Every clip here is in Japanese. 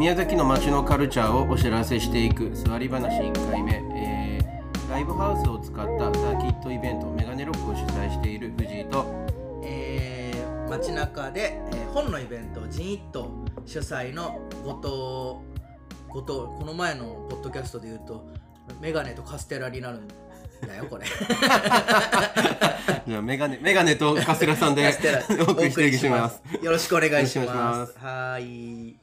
宮崎の街のカルチャーをお知らせしていく。座り話1回目、えーライブハウスを使ったサーキットイベントメガネロックを主催している藤井と。えー、街中で、えー本のイベントジンイット主催の後藤。後藤この前のポッドキャストで言うとメガネとカステラになるんだよこれ。じゃあメガネメガネとカステラさんでお送りしていきます。よろしくお願いしまいします。はーい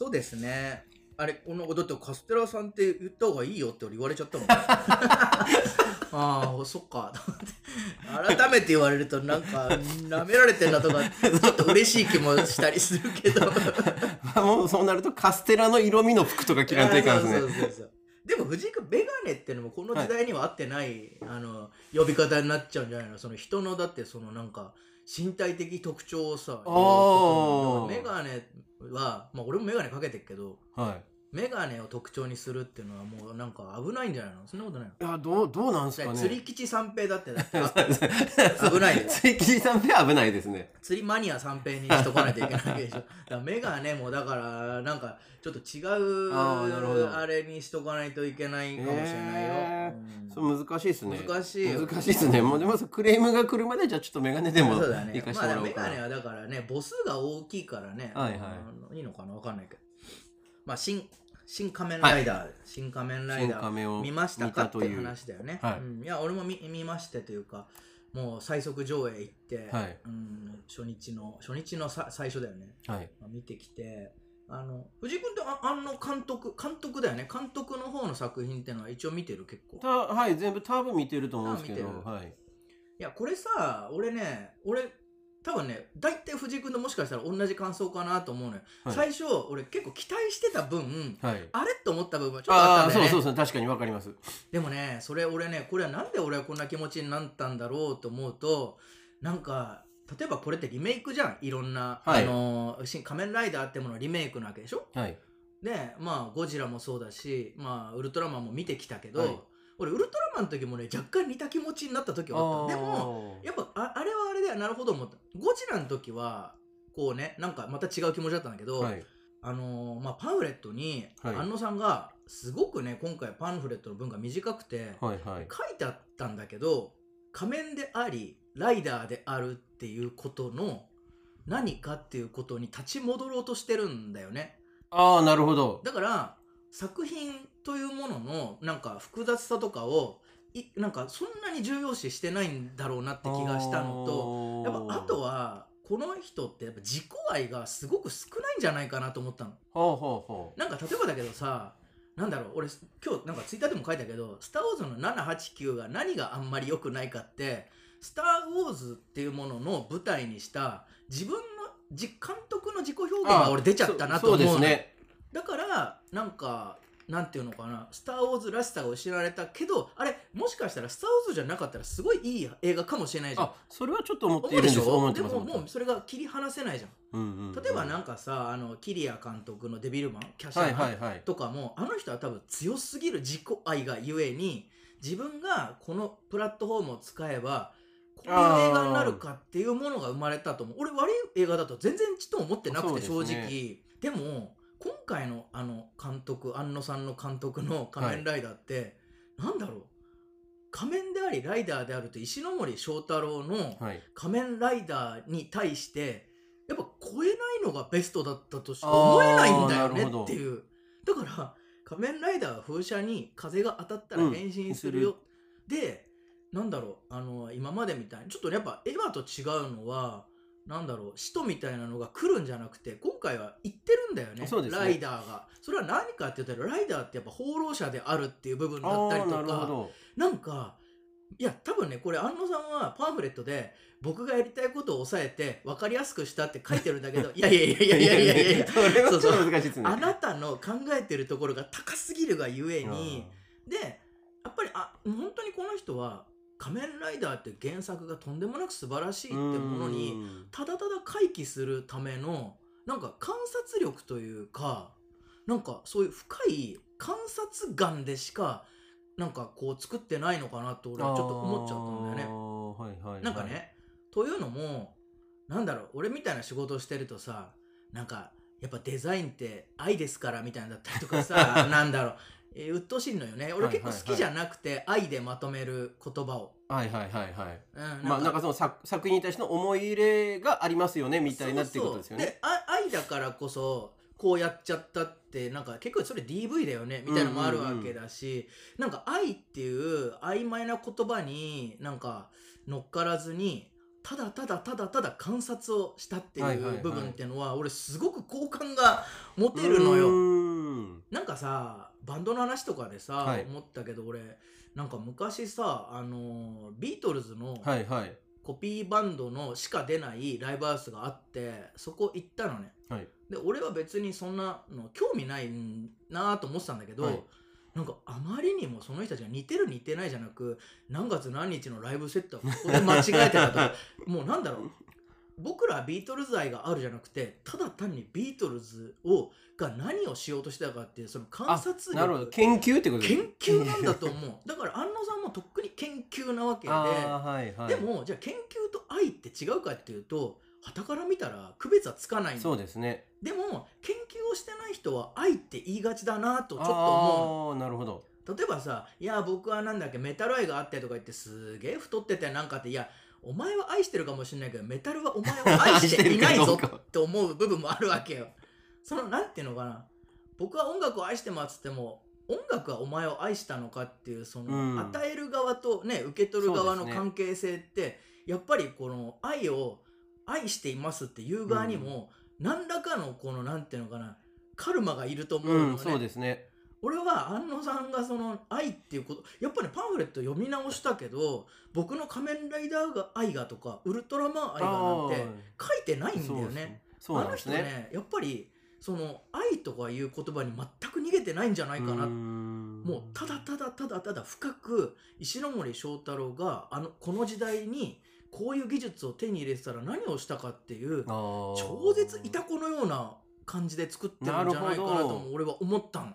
そうですね。あれこのだってカステラさんって言った方がいいよって俺言われちゃったもん。ああそっか。改めて言われるとなんか舐められてんなとかちょっと嬉しい気もしたりするけど。もうそうなるとカステラの色味の服とか着らんといかんですね。そうそうそうでも藤井君メガネってのもこの時代には合ってない、あの呼び方になっちゃうんじゃないの？その人のだってそのなんか身体的特徴をさメガネはまあ俺も眼鏡かけてるけどはい。メガネを特徴にするっていうのはもうなんか危ないんじゃないの？そんなことないの？いやどうどうなんすかね？釣り吉三平だってだってあ危ないよ釣り吉さんって危ないですね。釣りマニア三平にしとかないといけないわけでしょ。だからメガネもだからなんかちょっと違うあーなるほど。あれにしとかないといけないかもしれないよ、へうん。そう難しいですね。難しいよ。難しいですね。もうでもクレームが来るまでじゃあちょっとメガネでもそうだね。行かしてまあもらおうかガネはだからね母数が大きいからね、はいはい。あのいいのかな？わかんないけど。まあ新新仮面ライダー、新仮面ライ新ダー亀を見ましたか？っていう。話だよね、はい。うん、いや俺も見見ましてというかもう最速上映行って、はい。うん、初日の初日のさ最初だよね、はい。まあ、見てきてあの藤井君ってああの監督監督だよね？監督の方の作品ってのは一応見てる結構。たはい全部多分見てると思うんですけどはい。いやこれさ俺ね俺多分ね大体藤井君ともしかしたら同じ感想かなと思うのよ、はい。最初俺結構期待してた分はい。あれと思った部分はちょっとあああったんだそうそうですね確かにわかります。でもねそれ俺ねこれはなんで俺はこんな気持ちになったんだろうと思うとなんか例えばこれってリメイクじゃん。いろんな、はい。あのー新仮面ライダーってものリメイクなわけでしょ？はい。でまあゴジラもそうだしまあウルトラマンも見てきたけど、はい俺ウルトラマンの時もね若干似た気持ちになった時はあった。でもやっぱああれはあれではなるほど思った。ゴジラの時はこうねなんかまた違う気持ちだったんだけど、はい。あのーまあ、パンフレットに、はい。安野さんがすごくね今回パンフレットの文が短くて、はいはい。書いてあったんだけど仮面でありライダーであるっていうことの何かっていうことに立ち戻ろうとしてるんだよね。ああなるほど。だから作品というもののなんか複雑さとかをいなんかそんなに重要視してないんだろうなって気がしたのとやっぱあとはこの人ってやっぱ自己愛がすごく少ないんじゃないかなと思ったの。ほうほうほなんか例えばだけどさなんだろう俺今日なんかツイッターでも書いたけど「スター・ウォーズ」の789が何があんまり良くないかって「スター・ウォーズ」っていうものの舞台にした自分のじ監督の自己表現が俺出ちゃったなと思うのそうですね。だからなんかなんていうのかな「スター・ウォーズ」らしさが失われたけどあれもしかしたら「スター・ウォーズ」じゃなかったらすごいいい映画かもしれないじゃん。あそれはちょっと思っているんです。ょ？でももうそれが切り離せないじゃん。うんうんうん。例えばなんかさあのキリア監督の「デビルマン」キャシャはいーマンはいはいとかもあの人は多分強すぎる自己愛がゆえに自分がこのプラットフォームを使えばこういう映画になるかっていうものが生まれたと思う。俺悪い映画だと全然ちっとも思ってなくて正直。でも今回のあの監督安野さんの監督の「仮面ライダー」って、なんだろう。仮面でありライダーであると石ノ森章太郎のはい。仮面ライダーに対してやっぱ超えないのがベストだったとしか思えないんだよねっていう。だから仮面ライダーは風車に風が当たったら変身するよ、でなんだろう。あの今までみたいにちょっとやっぱエヴァと違うのはなんだろう使徒みたいなのが来るんじゃなくて今回は行ってるんだよねね。ライダーが。それは何かって言ったらライダーってやっぱ放浪者であるっていう部分だったりとかど。なんかいや多分ねこれ安野さんはパンフレットで僕がやりたいことを抑えて分かりやすくしたって書いてるんだけど いやいやいやいやいやいやいや。それはちょっと難しいですね。あなたの考えてるところが高すぎるがゆえにでやっぱりあ本当にこの人は「仮面ライダー」って原作がとんでもなく素晴らしいってものにうん。ただただ回帰するためのなんか観察力というかなんかそういう深い観察眼でしかなんかこう作ってないのかなと俺はちょっと思っちゃったんだよね。はいはいはい。なんかねというのもなんだろう俺みたいな仕事をしてるとさなんかやっぱデザインって愛ですからみたいなのだったりとかさ なんだろうえー、鬱陶しいのよね。俺結構好きじゃなくて、愛でまとめる言葉を、はいはいはいはい。うん、まあなんかその作作品に対しての思い入れがありますよねみたいなっていうことですよね。そうそうであ愛だからこそこうやっちゃったってなんか結構それ DV だよねみたいなのもあるわけだし、なんか愛っていう曖昧な言葉になんか乗っからずにただただただただ観察をしたっていう部分っていうのは俺すごく好感が持てるのよ。なんかさバンドの話とかでさ、はい。思ったけど俺なんか昔さあのビートルズのはいはい。コピーバンドのしか出ないライブハウスがあってそこ行ったのね。はい。で俺は別にそんなの興味ないなと思ってたんだけど、はい。なんかあまりにもその人たちが似てる似てないじゃなく何月何日のライブセットはここで間違えてたとか もうなんだろう僕らはビートルズ愛があるじゃなくてただ単にビートルズをが何をしようとしてたかっていうその観察なるほど。力研究ってこと研究なんだと思う。だから安野さんもとっくに研究なわけで。はいはい。でもじゃあ研究と愛って違うかっていうと傍から見たら区別はつかないの。そうですね。でも研究をしてない人は愛って言いがちだなとちょっと思う。ああなるほど。の例えばさ「いや僕はなんだっけメタル愛があって」とか言ってすげえ太っててなんかっていやお前は愛してるかもしれないけどメタルはお前を愛していないぞって思う部分もあるわけよ。そのなんていうのかな。僕は音楽を愛してますっても音楽はお前を愛したのかっていうその、うん。与える側とね受け取る側の関係性って、やっぱりこの愛を愛していますっていう側にも、何らかのこのなんていうのかなカルマがいると思うのね、うんそうですね俺は安野さんがその愛っていうことやっぱりパンフレット読み直したけど僕の仮面ライダーが愛がとかウルトラマン愛がなんて書いてないんだよね。そうあの人ねねやっぱりその愛とかいう言葉に全く逃げてないんじゃないかな。もうただただただただ深く石森章太郎があのこの時代にこういう技術を手に入れてたら何をしたかっていう超絶いたこのような感じで作ってるんじゃないかなとも俺は思ったの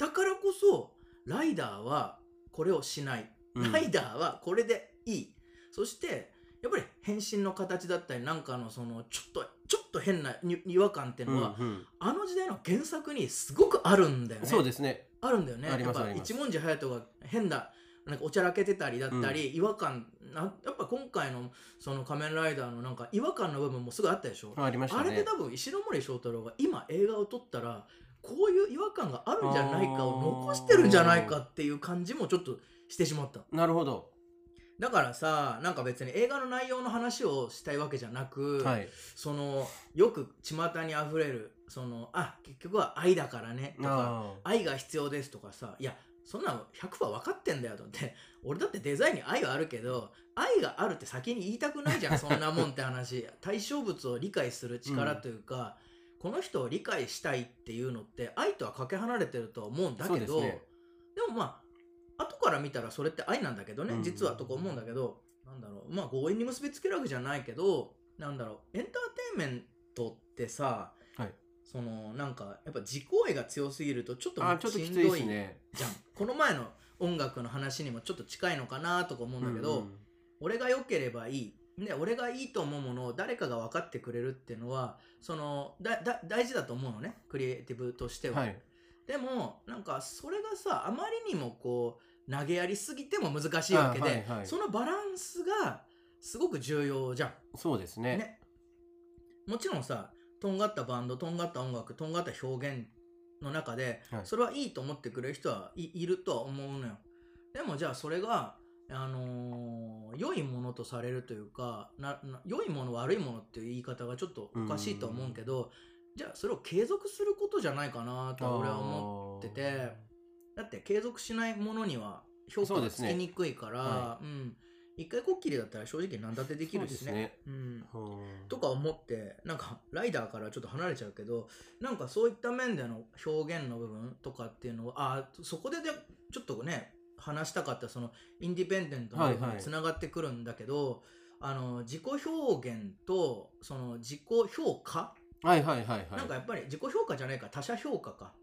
だからこそライダーはこれをしない、うん。ライダーはこれでいい。そしてやっぱり変身の形だったりなんかのそのちょっとちょっと変なに違和感っていうのは、うんうん。あの時代の原作にすごくあるんだよね。そうですね。あるんだよね。やっぱ一文字隼人が変だなんかおちゃらけてたりだったり、違和感なやっぱ今回のその仮面ライダーのなんか違和感の部分もすごいあったでしょ、ありましたね。あれで多分石森章太郎が今映画を撮ったらこういう違和感があるんじゃないかを残してるんじゃないかっていう感じもちょっとしてしまった。なるほど。だからさなんか別に映画の内容の話をしたいわけじゃなく、はい。そのよく巷にあふれるそのあ結局は愛だからねとかあ愛が必要ですとかさいやそんなの100%分かってんだよと思って 俺だってデザインに愛はあるけど愛があるって先に言いたくないじゃんそんなもんって話。対象物を理解する力というか、この人を理解したいっていうのって愛とはかけ離れてるとは思うんだけどで,、そうでもまあ後から見たらそれって愛なんだけどね、うん。実はとか思うんだけどなんだろうまあ強引に結びつけるわけじゃないけどなんだろうエンターテインメントってさ、はい。そのなんかやっぱ自己愛が強すぎるとちょっとあちょっときついじゃん。この前の音楽の話にもちょっと近いのかなとか思うんだけど、うんうん。俺が良ければいいで俺がいいと思うものを誰かが分かってくれるっていうのはそのだだ大事だと思うのねクリエイティブとしては、はい。でもなんかそれがさあまりにもこう投げやりすぎても難しいわけで、あはいはい。そのバランスがすごく重要じゃん。そうですね。ね。もちろんさとんがったバンドとんがった音楽とんがった表現の中で、はい。それはいいと思ってくれる人はいいるとは思うのよ。でもじゃあそれがあのー良いものとされるというかなな良いもの悪いものっていう言い方がちょっとおかしいとは思うけどじゃあそれを継続することじゃないかなとは俺は思っててだって継続しないものには評価がつきにくいから、はうん、一回こっきりだったら正直何だってできるしね。ね。うん。うんとか思ってなんかライダーからちょっと離れちゃうけどなんかそういった面での表現の部分とかっていうのはあそこででちょっとね話したかったそのインディペンデントのにつながってくるんだけど、あの自己表現とその自己評価、はいはいはいはい。なんかやっぱり自己評価じゃないか他者評価か。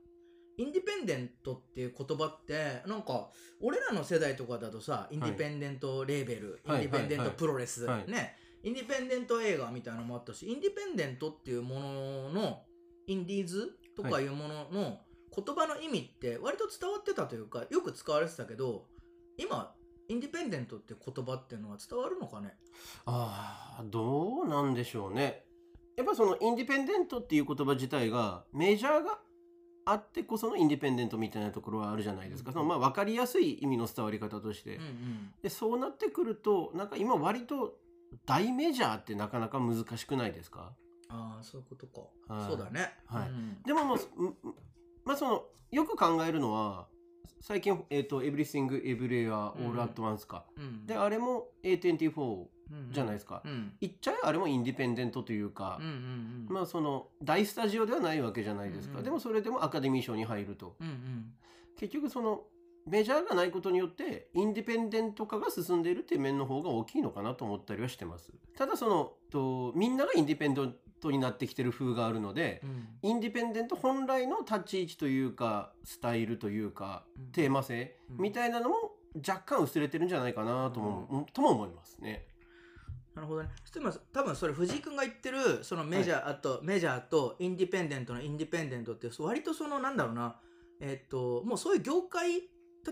インディペンデントっていう言葉ってなんか俺らの世代とかだとさインディペンデントレーベル、はい。インディペンデントプロレス、はいはい。ね。インディペンデント映画みたいなのもあったしインディペンデントっていうもののインディーズとかいうものの言葉の意味って割と伝わってたというかよく使われてたけど今インディペンデントって言葉っていうのは伝わるのかね？ああどうなんでしょうね。やっぱそのインディペンデントっていう言葉自体がメジャーがあってこそのインディペンデントみたいなところはあるじゃないですか、うんそのまあ分かりやすい意味の伝わり方として、うんうん。でそうなってくるとなんか今割と大メジャーってなかなか難しくないですか？ああそういうことか、はい。そうだね。はい。うんでもまあ、うんまあそのよく考えるのは最近、えっと Everything Everywhere うん All at Once か、うん。であれも A24 じゃないですか、うん。言っちゃえばあれもインディペンデントというかうんう、んうん。まあその大スタジオではないわけじゃないですか、うんうん。でもそれでもアカデミー賞に入ると。うんうん。結局そのメジャーがないことによってインディペンデント化が進んでいるっていう面の方が大きいのかなと思ったりはしてます。ただそのとみんながインディペンデントになってきてる風があるのでうん。インディペンデント本来の立ち位置というかスタイルというかうん。テーマ性うん。みたいなのも若干薄れてるんじゃないかなとも,、とも思いますね。なるほどね。そしてまあ多分それ藤井君が言ってるそのメジャー、あとメジャーとインディペンデントのインディペンデントって割とそのなんだろうな。えっともうそういう業界例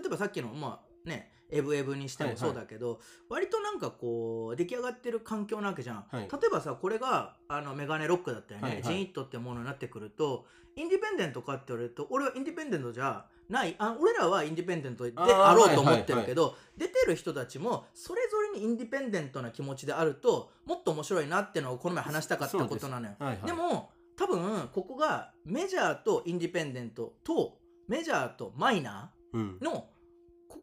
えばさっきのまあねエブエブにしてもそうだけど、割となんかこう出来上がってる環境なわけじゃん。はい。例えばさこれがあのメガネロックだったよね、はいはい。ジンイットってものになってくるとインディペンデントかって言われると俺はインディペンデントじゃない。あ俺らはインディペンデントであろうと思ってるけど、出てる人たちもそれぞれにインディペンデントな気持ちであるともっと面白いなってのをこの前話したかったことなのよ。はいはい、でも多分ここがメジャーとインディペンデントとメジャーとマイナうん。ーの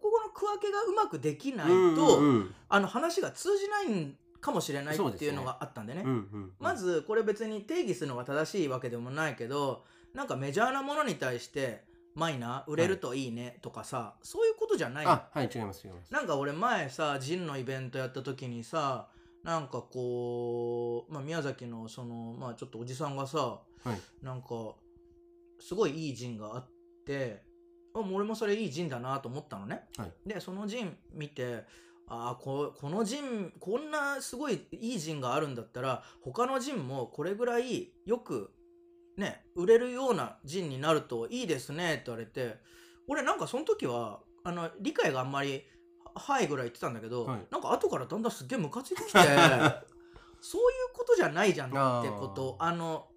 ここの区分けがうまくできないと、うんうんあの話が通じないんかもしれないっていうのがあったんでね。うんうんうん。まずこれ別に定義するのが正しいわけでもないけどなんかメジャーなものに対してマイナー売れるといいねとかさ、そういうことじゃないあはい違います違います。なんか俺前さジンのイベントやった時にさなんかこう、まあ、宮崎のそのまあちょっとおじさんがさはい。なんかすごいいいジンがあってあ俺もそれいいジンだなと思ったのね、はい。でそのジン見てあーここのジンこんなすごいいいジンがあるんだったら他のジンもこれぐらいよくね売れるようなジンになるといいですねって言われて俺なんかその時はあの理解があんまりははいぐらい言ってたんだけど、はい。なんか後からだんだんすっげえムカついてきて そういうことじゃないじゃんってこと。あのあ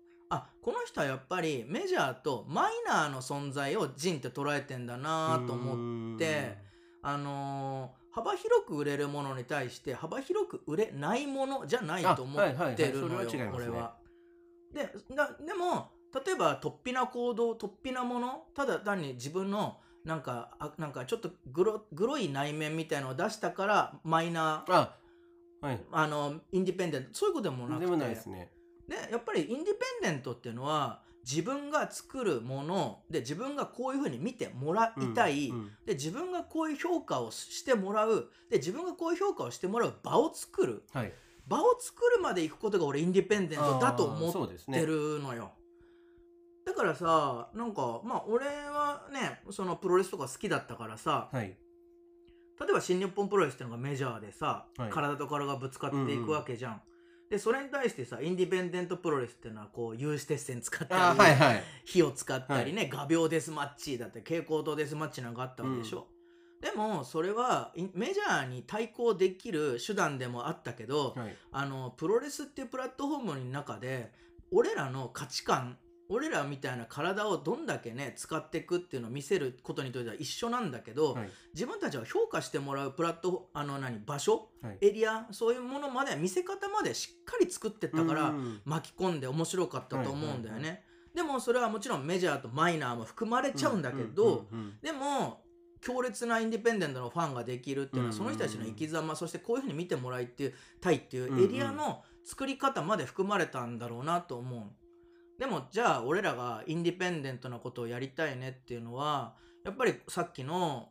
この人はやっぱりメジャーとマイナーの存在をジンって捉えてんだなと思ってあのー幅広く売れるものに対して幅広く売れないものじゃないと思ってるのよ、あはいはいはい。は。でなでも例えば突飛な行動突飛なものただ単に自分のなんかあなんかちょっとグログロい内面みたいのを出したからマイナーあはい。あのインディペンデントそういうことでもなくて。でもないですね。でやっぱりインディペンデントっていうのは自分が作るもので自分がこういうふうに見てもらいたい、うんうんで自分がこういう評価をしてもらうで自分がこういう評価をしてもらう場を作るはい。場を作るまで行くことが俺インディペンデントだと思ってるのよ。だからさなんかまあ俺はねそのプロレスとか好きだったからさはい。例えば新日本プロレスっていうのがメジャーでさ、はい体と体がぶつかっていくわけじゃん。でそれに対してさインディペンデントプロレスっていうのはこう有刺鉄線使ったり、あはいはい。火を使ったりね、画鋲デスマッチだって蛍光灯デスマッチなんかあったわけでしょ、でもそれはメジャーに対抗できる手段でもあったけど、はい。あのプロレスっていうプラットフォームの中で俺らの価値観俺らみたいな体をどんだけね使っていくっていうのを見せることにとっては一緒なんだけど、はい。自分たちを評価してもらうプラットフォあの何場所はい。エリアそういうものまで見せ方までしっかり作ってったから、うん巻き込んで面白かったと思うんだよね、でもそれはもちろんメジャーとマイナーも含まれちゃうんだけど、でも強烈なインディペンデントのファンができるっていうのはうんその人たちの生き様そしてこういうふうに見てもらいたいっていうエリアの作り方まで含まれたんだろうなと思うでもじゃあ俺らがインディペンデントなことをやりたいねっていうのはやっぱりさっきの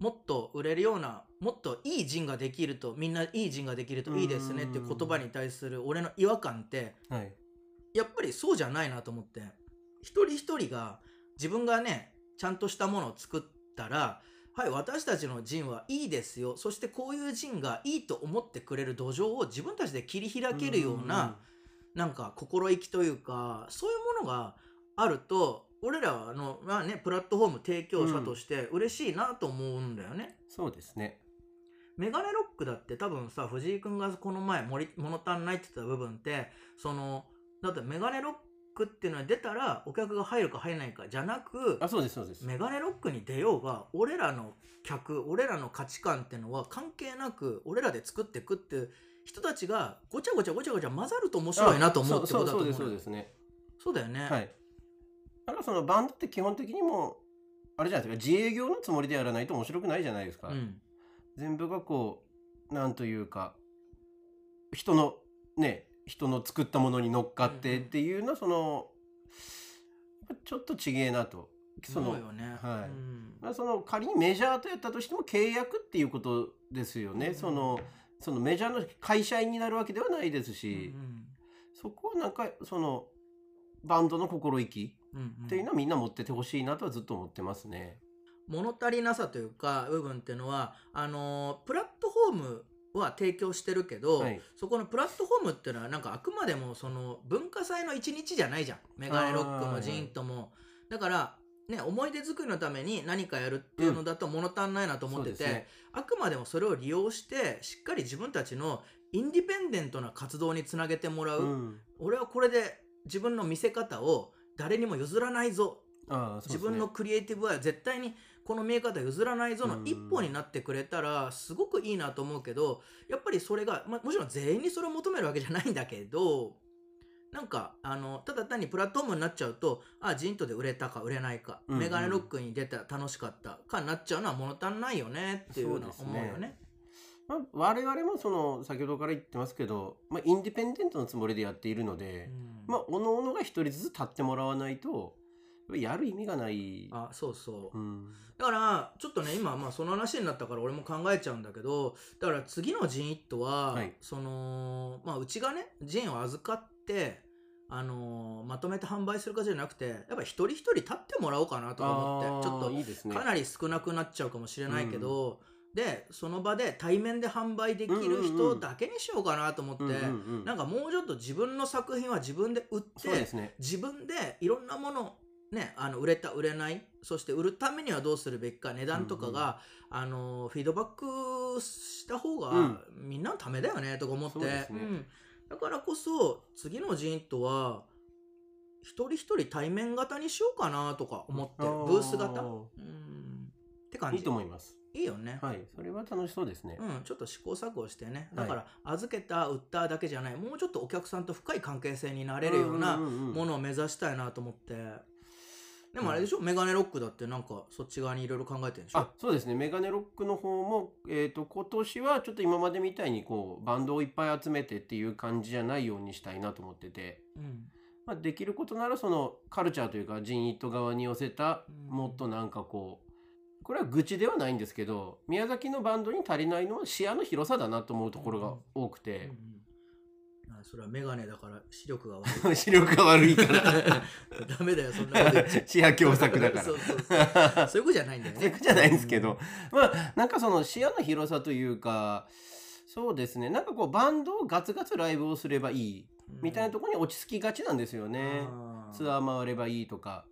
もっと売れるようなもっといい陣ができるとみんないい陣ができるといいですねっていう言葉に対する俺の違和感ってはい。やっぱりそうじゃないなと思って。一人一人が自分がねちゃんとしたものを作ったらはい私たちの陣はいいですよ。そしてこういう陣がいいと思ってくれる土壌を自分たちで切り開けるようななんか心意気というかそういうものがあると俺らはあの、まあね、プラットフォーム提供者として嬉しいなと思うんだよね。そうですね。メガネロックだって多分さ藤井君がこの前物足んないって言った部分ってそのだってメガネロックっていうのは出たらお客が入るか入らないかじゃなくあそうですそうです。メガネロックに出ようが俺らの客俺らの価値観っていうのは関係なく俺らで作っていくっていう人たちがごちゃごちゃごちゃごちゃ混ざると面白いなと思うってことだと思うそうですね。そうだよね、はい。だからそのバンドって基本的にもあれじゃないですか。自営業のつもりでやらないと面白くないじゃないですか、うん。全部がこうなんというか人のね人の作ったものに乗っかってっていうのはそのちょっとちげえなと。そのね、はい。うん。まあ、その仮にメジャーとやったとしても契約っていうことですよね、うん。そのそのメジャーの会社員になるわけではないですうんし、そこはなんかそのバンドの心意気うんうん。っていうのはみんな持っててほしいなとはずっと思ってますね。物足りなさというか部分っていうのはあのープラットフォームは提供してるけど、はい。そこのプラットフォームっていうのはなんかあくまでもその文化祭の一日じゃないじゃんメガネロックもジーンともだからね思い出作りのために何かやるっていうのだと物足んないなと思ってて、そうですね。あくまでもそれを利用してしっかり自分たちのインディペンデントな活動につなげてもらう、うん。俺はこれで自分の見せ方を誰にも譲らないぞ。ね。自分のクリエイティブは絶対にこの見え方譲らないぞのうん。一歩になってくれたらすごくいいなと思うけどやっぱりそれが、まあ、もちろん全員にそれを求めるわけじゃないんだけどなんかあのただ単にプラットフォームになっちゃうとあジントで売れたか売れないか、うんうん。メガネロックに出た楽しかったかになっちゃうのは物足んないよねっていうのは思うよね。まあ、我々もその先ほどから言ってますけど、まあ、インディペンデントのつもりでやっているので、うん。まあおのが一人ずつ立ってもらわないとやる意味がない。あそうそう、うん。だからちょっとね今まあその話になったから俺も考えちゃうんだけどだから次のジンイットは、はい。そのまあうちがねジンを預かってあのーまとめて販売するかじゃなくてやっぱり一人一人立ってもらおうかなとか思ってちょっといいですね。かなり少なくなっちゃうかもしれないけど、でその場で対面で販売できるうんうんうん人だけにしようかなと思って、うんうんうんなんかもうちょっと自分の作品は自分で売ってね。自分でいろんなものね、あの売れた売れないそして売るためにはどうするべきか値段とかが、あのフィードバックした方が、うん。みんなのためだよねとか思って。そうね。んだからこそ次のジーンとは一人一人対面型にしようかなとか思ってブース型？うん。って感じ。いいと思います。いいよね、はい、それは楽しそうですね。うん、ちょっと試行錯誤してね。はい。だから預けた売っただけじゃない。もうちょっとお客さんと深い関係性になれるようなもものを目指したいなと思ってでもあれでしょ、メガネロックだってなんかそっち側にいろいろ考えてるんでしょ？あそうですね。メガネロックの方も、えー、と今年はちょっと今までみたいにこうバンドをいっぱい集めてっていう感じじゃないようにしたいなと思ってて、うん。まあ、できることならそのカルチャーというかジンイット側に寄せたうん。もっとなんかこうこれは愚痴ではないんですけど宮崎のバンドに足りないのは視野の広さだなと思うところが多くうんてうんあそれはメガネだから視力が悪い。視力が悪いから。ダメだよそんなこと視野狭窄だから。そうそうそう。そういうことじゃないんだよね。そういうことじゃないんですけど、まあなんかその視野の広さというかそうですね。なんかこうバンドをガツガツライブをすればいいみたいなところに落ち着きがちなんですよね、ツアー回ればいいとか。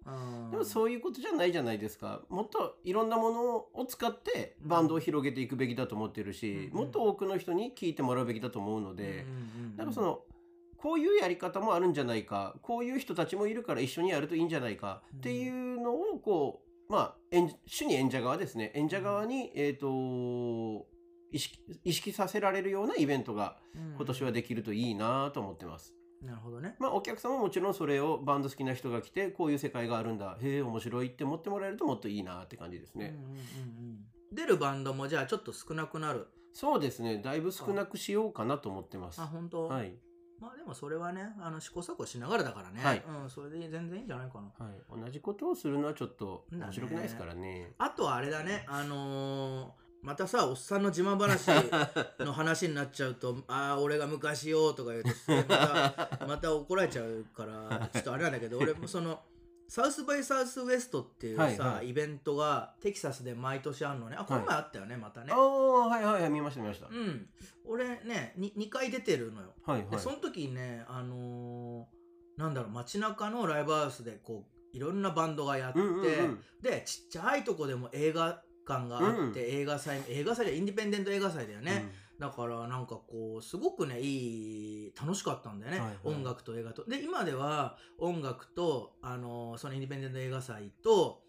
でもうそういうことじゃないじゃないですか。もっといろんなものを使ってバンドを広げていくべきだと思ってるし、うん。もっと多くの人に聞いてもらうべきだと思うので、んなんかそのこういうやり方もあるんじゃないか。こういう人たちもいるから一緒にやるといいんじゃないか。っていうのをこうまあ演主に演者側ですね。演者側に、えー、と意識意識させられるようなイベントが今年はできるといいなと思ってます。なるほどね。まあ、お客さんももちろんそれをバンド好きな人が来てこういう世界があるんだ。へえ面白いって思ってもらえるともっといいなって感じですね、うんうんうんうん。出るバンドもじゃあちょっと少なくなる。そうですね。だいぶ少なくしようかなと思ってます。あ本当？はい、まあでもそれはねあの試行錯誤しながらだからね、はい。うん、それで全然いいんじゃないかな。はい、同じことをするのはちょっと面白くないですからね。あとはあれだね。あのーまたさおっさんの自慢話 の話になっちゃうと「ああ俺が昔よ」とか言うとまたまた怒られちゃうからちょっとあれなんだけど俺もそのサウスバイサウスウエストっていうさ、はいはい。イベントがテキサスで毎年あるのね。あこの前あったよね、またね。ああはいはいはい見ました見ました、うん。俺ね 2, 2回出てるのよ。はいはい。でその時にねあのーなんだろう街中のライブハウスでこういろんなバンドがやって、うんうんうん。でちっちゃいとこでも映画館があって、うん。映画祭映画祭でインディペンデント映画祭だよね、だからなんかこうすごくねいい楽しかったんだよね、はいはい。音楽と映画と。で今では音楽とあのそのインディペンデント映画祭と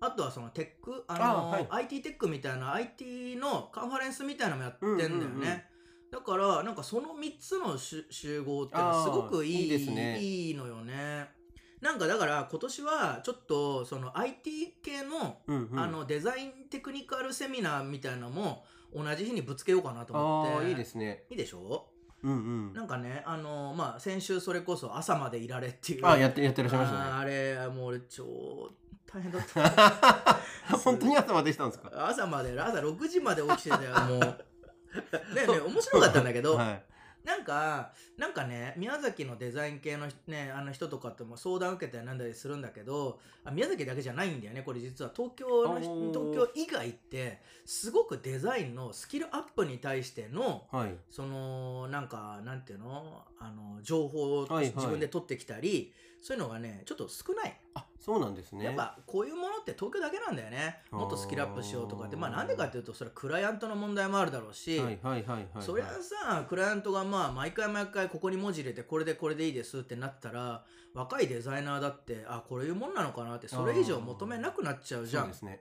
あとはそのテックあのあはい。IT テックみたいな IT のカンファレンスみたいなのもやってんだよね、うんうんうん。だからなんかその3つの集集合ってすごくいいいいですね。いいのよねなんかだから今年はちょっとその IT 系のあのデザインテクニカルセミナーみたいなのも同じ日にぶつけようかなと思って。いいですね。いいでしょ？うんうん。なんかねあのまあ先週それこそ朝までいられっていう。あやってやってらっしゃいましたね。あれもう俺超大変だった。本当に朝までしたんですか？朝まで朝6時まで起きてたよもう。でね面白かったんだけど、はいなんかなんかね宮崎のデザイン系の,、ね、あの人とかとも相談受けたりなんだりするんだけどあ宮崎だけじゃないんだよねこれ実は。東京の東京以外ってすごくデザインのスキルアップに対してのはい。そのなんかなんていうの？あの情報を自分で取ってきたり、そういうのがねちょっと少ない、あそうなんですね。やっぱこういうものって東京だけなんだよね。もっとスキルアップしようとかって。まあなんでかっていうとそれはクライアントの問題もあるだろうし、はいはいはいはいはい。そりゃさクライアントがまあ毎回毎回ここに文字入れてこれでこれでいいですってなったら若いデザイナーだってあこういうもんなのかなってそれ以上求めなくなっちゃうじゃん。そうですね。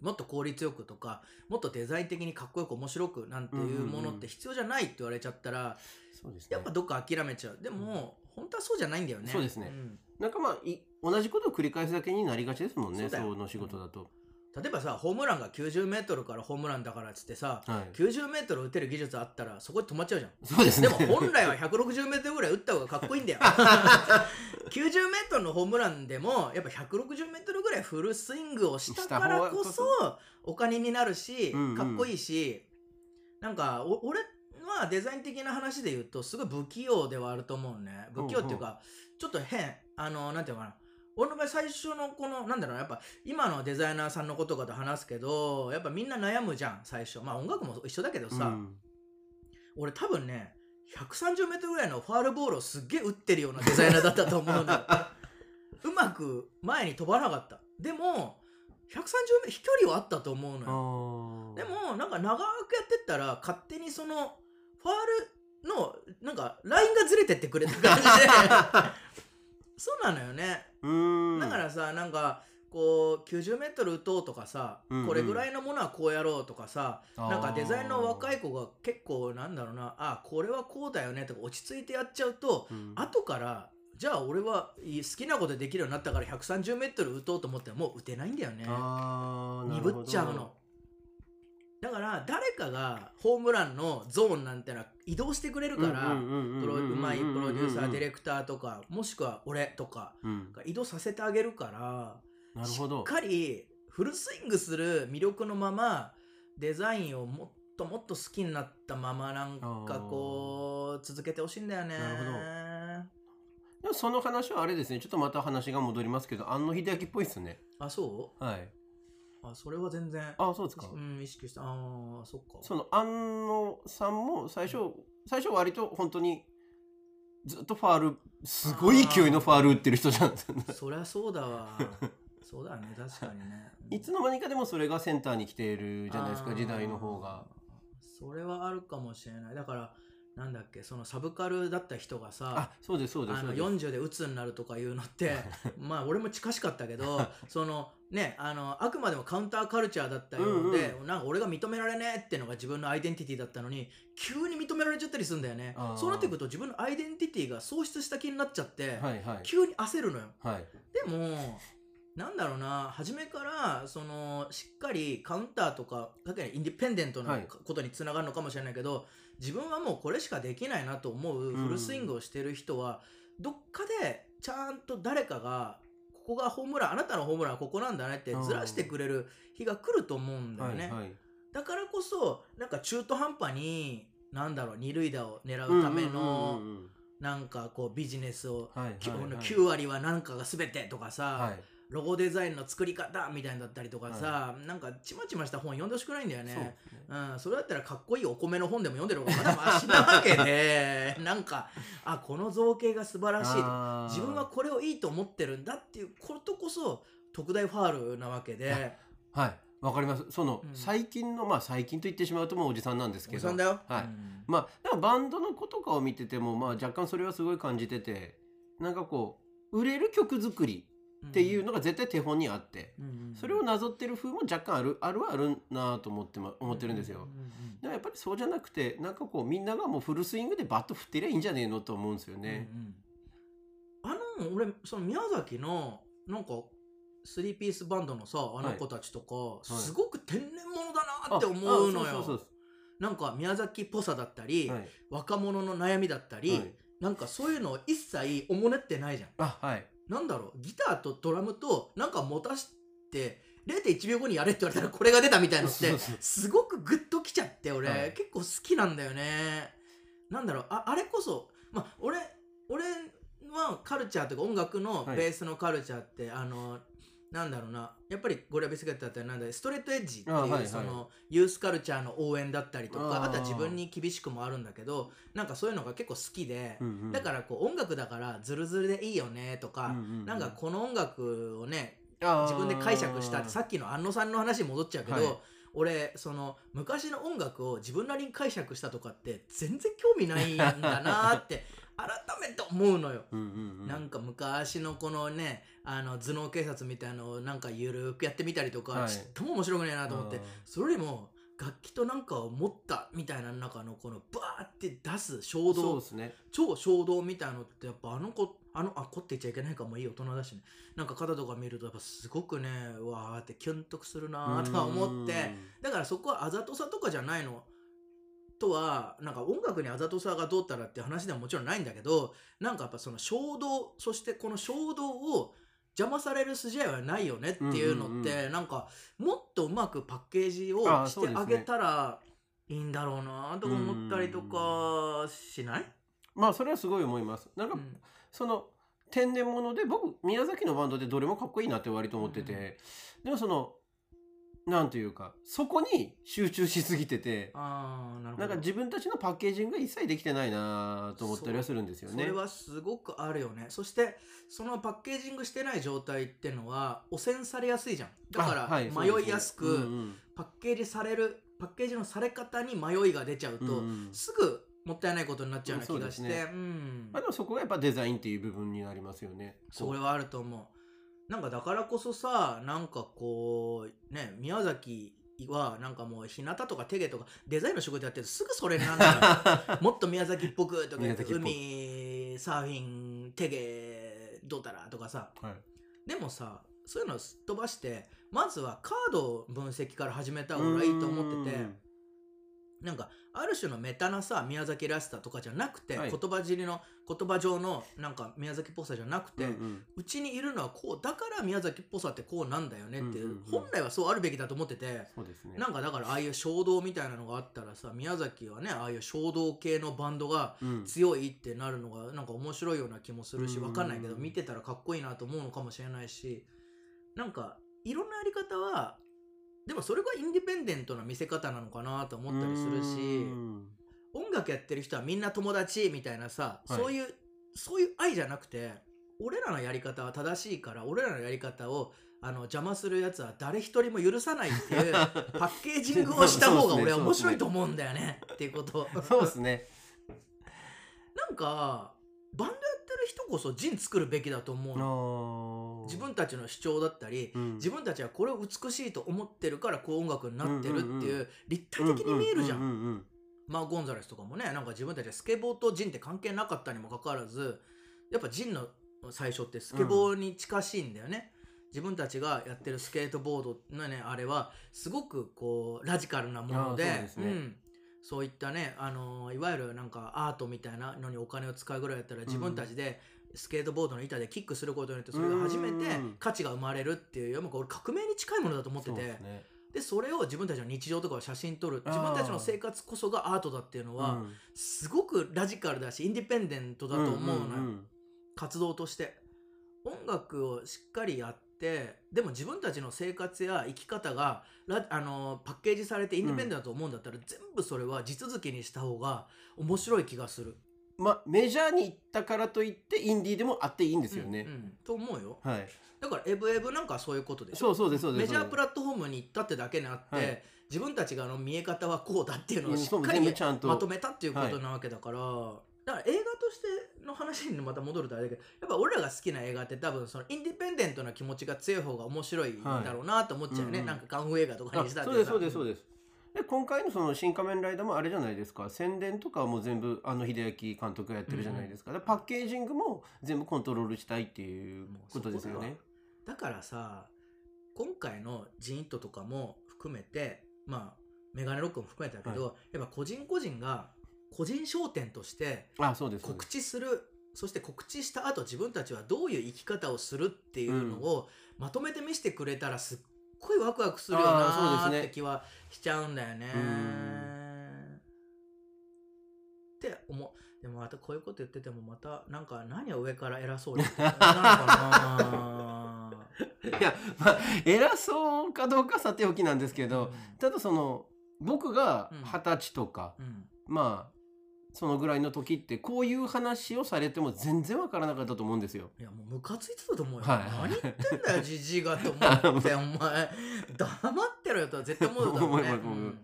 もっと効率よくとかもっとデザイン的にかっこよく面白くなんていうものって必要じゃないって言われちゃったら、そうですね。やっぱどっか諦めちゃう。でも、本当はそうじゃないんだよね。そうですね。ん。なんかまあい同じことを繰り返すだけになりがちですもんねその仕事だと、例えばさホームランが90メートルからホームランだからっつってさはい。90メートル打てる技術あったらそこで止まっちゃうじゃん。そうですね。でも本来は160メートルぐらい打った方がかっこいいんだよ。90メートルのホームランでもやっぱ160メートルぐらいフルスイングをしたからこそ。お金になるしうんうん。かっこいいし、なんかお俺はデザイン的な話で言うとすごい不器用ではあると思うね。不器用っていうかちょっと変。あのなんていうのかな。俺の場合最初のこのなんだろう。なやっぱ今のデザイナーさんのことかと話すけどやっぱみんな悩むじゃん最初。まあ音楽も一緒だけどさ、うん。俺多分ね130メートルぐらいのファールボールをすっげえ打ってるようなデザイナーだったと思うんだ うまく前に飛ばなかった。でも130メートル飛距離はあったと思うのよ。でもなんか長くやってったら勝手にそのファールのなんかラインがずれてってくれた感じで。そうなのよね。だからさなんかこう90メートル打とうとかさ、うんうん。これぐらいのものはこうやろうとかさ、なんかデザインの若い、い子が結構なんだろうなあこれはこうだよねとか落ち着いてやっちゃうと、うん。後からじゃあ俺は好きなことできるようになったから130メートル打とうと思ってももう打てないんだよね。鈍っちゃうのだから誰かがホームランのゾーンなんてのは移動してくれるからうまいプロデューサーディレクターとかもしくは俺とか移動させてあげるからなるほどしっかりフルスイングする魅力のままデザインをもっともっと好きになったままなんかこう続けてほしいんだよねその話はあれですねちょっとまた話が戻りますけど庵野秀明っぽいですねあそうはいあそれは全然あそうですか。うん意識した。ああそっか。その庵野さんも最初最初割と本当にずっとファールすごい勢いのファール打ってる人じゃん。そりゃそうだわ。そうだね。確かにね。いつの間にかでもそれがセンターに来ているじゃないですか時代の方が。それはあるかもしれない。だからなんだっけそのサブカルだった人がさあそうですそうですあのそうです。40で鬱になるとかいうのって まあ俺も近しかったけどそのねあのあくまでもカウンターカルチャーだったようで、なんか俺が認められねえっていうのが自分のアイデンティティだったのに急に認められちゃったりするんだよね。そうなってくると自分のアイデンティティが喪失した気になっちゃって、はいはい。急に焦るのよ。はい。でもなんだろうな初めからそのしっかりカウンターとかだけインディペンデントなはい。ことにつながるのかもしれないけど、自分はもうこれしかできないなと思うフルスイングをしてる人は、どっかでちゃんと誰かがここがホームランあなたのホームランはここなんだねってずらしてくれる日が来ると思うんだよね、はいはい。だからこそなんか中途半端になんだろう二塁打を狙うためのなんかこうビジネスをはいははい9割は何かが全てとかさ、はいロゴデザインの作り方みたいなだったりとかさ、なんかちまちました本読んでほしくないんだよね。ね。うん、それだったらかっこいいお米の本でも読んでる方がまだマシなわけで なんかあこの造形が素晴らしい自分はこれをいいと思ってるんだっていうことこそ特大ファールなわけで。はい。わかります。その、うん。最近のまあ最近と言ってしまうともうおじさんなんですけど。おじさんだよ、はい。うん。まあバンドの子とかを見ててもまあ若干それはすごい感じててなんかこう売れる曲作りっていうのが絶対手本にあって、それをなぞってる風も若干あるあるはあるなと思って,、ま、思ってるんですよ、でもやっぱりそうじゃなくてなんかこうみんながもうフルスイングでバット振ってりゃいいんじゃねえのと思うんですよね、うんうんあの俺その宮崎のなんかスリーピースバンドのさあの子たちとか、い。すごく天然物だなって思あうのよなんか宮崎っぽさだったり、はい。若者の悩みだったり、はい。なんかそういうのを一切おもねってないじゃん。あはいなんだろうギターとドラムとなんか持たして0.1秒後にやれって言われたらこれが出たみたいのってすごくグッときちゃって俺、はい。結構好きなんだよね。なんだろうああれこそまあ俺俺はカルチャーとか音楽のはい。ベースのカルチャーって、あのなんだろうな。やっぱりゴリラビスケットだったらなんだストレートエッジっていう、あはいはい。そのユースカルチャーの応援だったりとかあとは自分に厳しくもあるんだけどなんかそういうのが結構好きで、うんうん。だからこう音楽だからズルズルでいいよねとか、うんうんうん。なんかこの音楽をね自分で解釈したってさっきの安野さんの話に戻っちゃうけど、はい。俺その昔の音楽を自分なりに解釈したとかって全然興味ないんだなって改めて思うのよ。うんうんうん。なんか昔のこのねあの頭脳警察みたいのをなんかゆるくやってみたりとか、はい。ちっとも面白くねえなと思ってそれよりも楽器となんかを持ったみたいな中のこのバーって出す衝動ね。超衝動みたいのってやっぱあの子あのあ子って言っちゃいけないかもいい大人だしね。なんか肩とか見るとやっぱすごくねうわーってキュンとくするなーとか思って。だからそこはあざとさとかじゃないのとはなんか音楽にあざとさがどうたらって話でももちろんないんだけどなんかやっぱその衝動そしてこの衝動を邪魔される筋合いはないよねっていうのって、うんうんなんかもっとうまくパッケージをしてあげたらいいんだろうなと思ったりとかしない、まあそれはすごい思いますなんか、うんその天然物で僕宮崎のバンドでどれもかっこいいなって割と思ってて、でもそのなんというかそこに集中しすぎててああなるほど。なんか自分たちのパッケージングが一切できてないなと思ったりはするんですよね。それはすごくあるよね。そしてそのパッケージングしてない状態ってのは汚染されやすいじゃん。だからあはいそうですね。迷いやすく、うんうん。パッケージされるパッケージのされ方に迷いが出ちゃうと、うんうん。すぐもったいないことになっちゃうような気がしてそうですね。うん。まあ、でもそこがやっぱデザインっていう部分になりますよね。それはあると思うなんかだからこそさなんかこうね宮崎はなんかもう日向とかテゲとかデザインの仕事やってるとすぐそれになるんだよ もっと宮崎っぽくとか海サーフィンテゲどうたらとかさ。はい。でもさそういうのをすっ飛ばしてまずはカード分析から始めた方がいいと思っててなんかある種のメタなさ宮崎らしさとかじゃなくて、はい言葉尻の言葉上のなんか宮崎っぽさじゃなくて、うんうんにいるのはこうだから宮崎っぽさってこうなんだよねっていう,、本来はそうあるべきだと思ってて。そうですね。なんかだからああいう衝動みたいなのがあったらさ宮崎はねああいう衝動系のバンドがうん強いってなるのがなんか面白いような気もするしうんわかんないけど見てたらかっこいいなと思うのかもしれないしなんかいろんなやり方はでもそれがインディペンデントな見せ方なのかなと思ったりするしうん。音楽やってる人はみんな友達みたいなさ、はい。そういうそういう愛じゃなくて俺らのやり方は正しいから俺らのやり方をあの邪魔するやつは誰一人も許さないっていう パッケージングをした方が俺は面白いと思うんだよね。っていうこと。そうですね。なんかバンド人こそジン作るべきだと思うの。自分たちの主張だったりうん。自分たちはこれを美しいと思ってるからこう音楽になってるってうんうんいう立体的に見えるじゃん。うううんマー・ゴンザレスとかもねなんか自分たちはスケボーとジンって関係なかったにもかかわらずやっぱジンの最初ってスケボーに近しいんだよね、自分たちがやってるスケートボードのねあれはすごくこうラジカルなものであーそうんそういったね、あのーいわゆるなんかアートみたいなのにお金を使うぐらいだったら自分たちでスケートボードの板でキックすることによってそれが初めてうん価値が生まれるっていうよりも俺革命に近いものだと思っててでそれを自分たちの日常とかを写真撮る自分たちの生活こそがアートだっていうのは、うん。すごくラジカルだしインディペンデントだと思うのよ、活動として。音楽をしっかりやってでも自分たちの生活や生き方がラあのパッケージされてインディペンデントだと思うんだったら、全部それは地続きにした方が面白い気がする。まあメジャーに行ったからといってインディーでもあっていいんですよね。うん、うん。と思うよ。はい。だからエブエブなんかはそういうことでしょ。そうそうですそうですメジャープラットフォームに行ったってだけであって、はい。自分たちがあの見え方はこうだっていうのをしっかりまとめたっていうことなわけだから、だから映画としての話にまた戻るとあれだけどやっぱ俺らが好きな映画って多分そのインディペンデントな気持ちが強い方が面白いんだろうなと思っちゃうよね、はいうん。うんなんかカンフー映画とかあにしたってそうですそうです。そうでです。で今回のその「新仮面ライダー」もあれじゃないですか。宣伝とかはもう全部あの秀明監督がやってるじゃないですか,、パッケージングも全部コントロールしたいっていうことですよね。だからさ今回のジーントとかも含めてまあメガネロックも含めてだけど、やっぱ個人個人が個人商店として告す。知する。そして告知した後自分たちはどういう生き方をするっていうのをまとめて見せてくれたらすっごいワクワクするよなって気はしちゃうんだよねうん。って思う。でもまたこういうこと言っててもまたなんか何を上から偉そうに言ってるのかな いやまあ偉そうかどうかさておきなんですけど、うん。ただその僕がうん。二十歳とか、うん。まあそのぐらいの時ってこういう話をされても全然わからなかったと思うんですよ。いやもうムカついてたと思うよ、はい。何言ってんだよ じじいがと思ってお前。黙ってろよとは絶対思うだろうね。思います思います。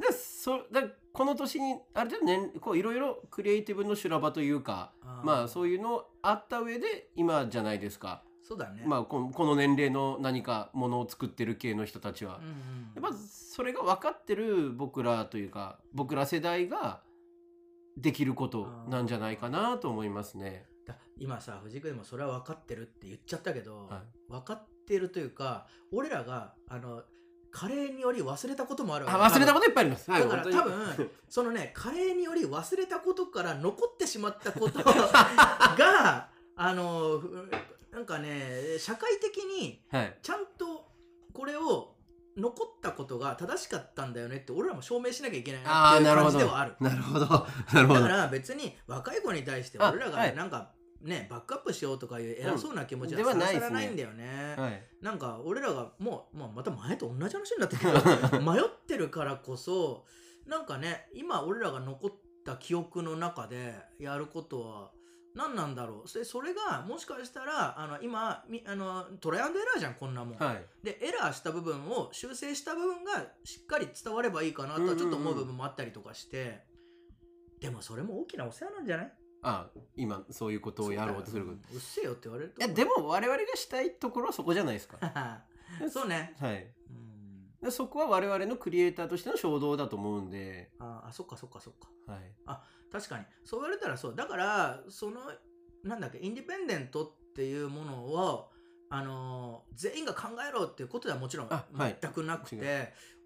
でそだこの年にある程度ねこういろいろクリエイティブの修羅場というかまあそういうのあった上で今じゃないですか、そうだね。まあ、このこの年齢の何かものを作ってる系の人たちは。うんうん。やっぱそれが分かってる僕らというか僕ら世代ができることなんじゃないかなと思いますね。だ今さ藤井君でもそれは分かってるって言っちゃったけど、はい。分かってるというか俺らがあの加齢により忘れたこともあるわけ。あ忘れたことといっぱいあります。はいだから多分 そのね加齢により忘れたことから 残ってしまったこと があのふなんかね社会的にはい。ちゃんとこれを残ったことが正しかったんだよねって俺らも証明しなきゃいけないなっていう感じではある。なるほど。なるほどだから別に若い子に対してあ俺らはい。がなんかねバックアップしようとかいう偉そうな気持ちはさらさらないんだよね。はいなんか俺らがもう、まあ、また前と同じ話になってるけど迷ってるからこそなんかね今俺らが残った記憶の中でやることは何なんだろう。それそれがもしかしたらあの今みあのトライアンドエラーじゃんこんなもん。はい。でエラーした部分を修正した部分がしっかり伝わればいいかなとはちょっと思う部分もあったりとかして、でもそれも大きなお世話なんじゃない？あ今そういうことをやろうとする。ことうっせえよって言われるといやでも我々がしたいところはそこじゃないですか。そうね。はい。うん。でそこは我々のクリエイターとしての衝動だと思うんで。ああそっかそっかそっか。はい確かに。そう言われたらそう。だからそのなんだっけインディペンデントっていうものをあのー全員が考えろっていうことではもちろん全くなくて、違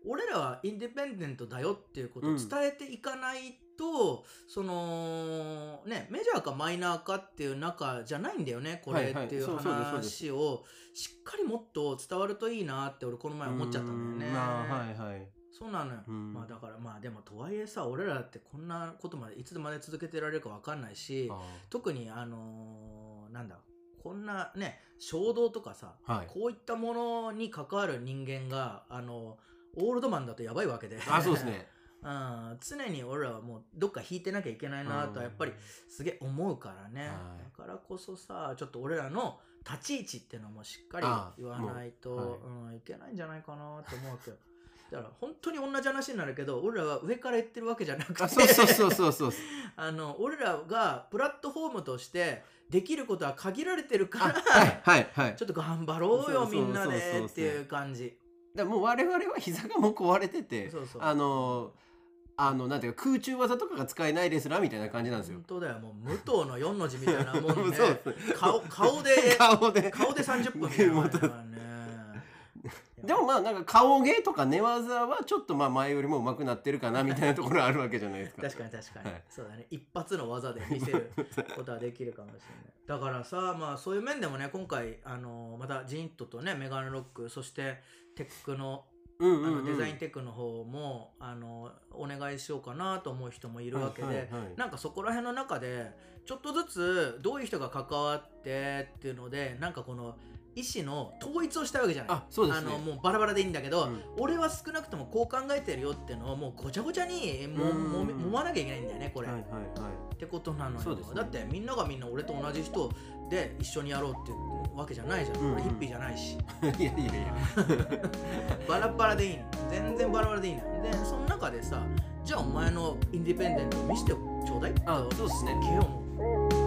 俺らはインディペンデントだよっていうことをうん。伝えていかないと、そのねメジャーかマイナーかっていう中じゃないんだよねこれはい。はいっていう話をしっかりもっと伝わるといいなって俺この前思っちゃったんだよね。はいはいそうなのよ、うん。まあだからまあでもとはいえさ俺らってこんなことまでいつまで続けてられるか分かんないしあ特にあのーなんだこんなね衝動とかさ、はい。こういったものに関わる人間があのオールドマンだとやばいわけで。あそうですね。うん、常に俺らはもうどっか引いてなきゃいけないなとはやっぱりすげえ思うからね、はい。だからこそさちょっと俺らの立ち位置っていうのもしっかりあ言わないともうん、いけないんじゃないかなと思うけどだから本当に同じ話になるけど俺らは上から言ってるわけじゃなくて。あそうそうそうそうそう。あの俺らがプラットフォームとしてできることは限られてるかあら、はいはいはい。ちょっと頑張ろうよみんなでっていう感じ。だからもう我々は膝がもう壊れててそうそう。あのあのなんていうか空中技とかが使えないレスラーみたいな感じなんですよ。本。当だよ。もう武藤の4の字みたいなもんで、顔顔で 顔で。顔で30分みたいなでもまあなんか顔芸とか寝技はちょっとまあ前よりも上手くなってるかなみたいなところあるわけじゃないですか。確かに確かに、はい。そうだね。一発の技で見せることはできるかもしれない。だからさまあそういう面でもね今回あのまたジントとねメガネロックそしてテックのあのうん、デザインテックの方もあのお願いしようかなと思う人もいるわけで、はいはいはい。なんかそこら辺の中でちょっとずつどういう人が関わってっていうのでなんかこの意思の統一をしたわけじゃない。あそうですね。のもうバラバラでいいんだけど、うん。俺は少なくともこう考えてるよってのをもうごちゃごちゃにもうん。も揉まなきゃいけないんだよねこれ、はいはいはい。ってことなのよ、ね。だってみんながみんな俺と同じ人で一緒にやろうっていうわけじゃないじゃん、うんヒッピーじゃないし。いやいやいや バラバラでいいの。全然バラバラでいいのでその中でさじゃあお前のインディペンデントを見せてちょうだいあそうですね。すっげえ思う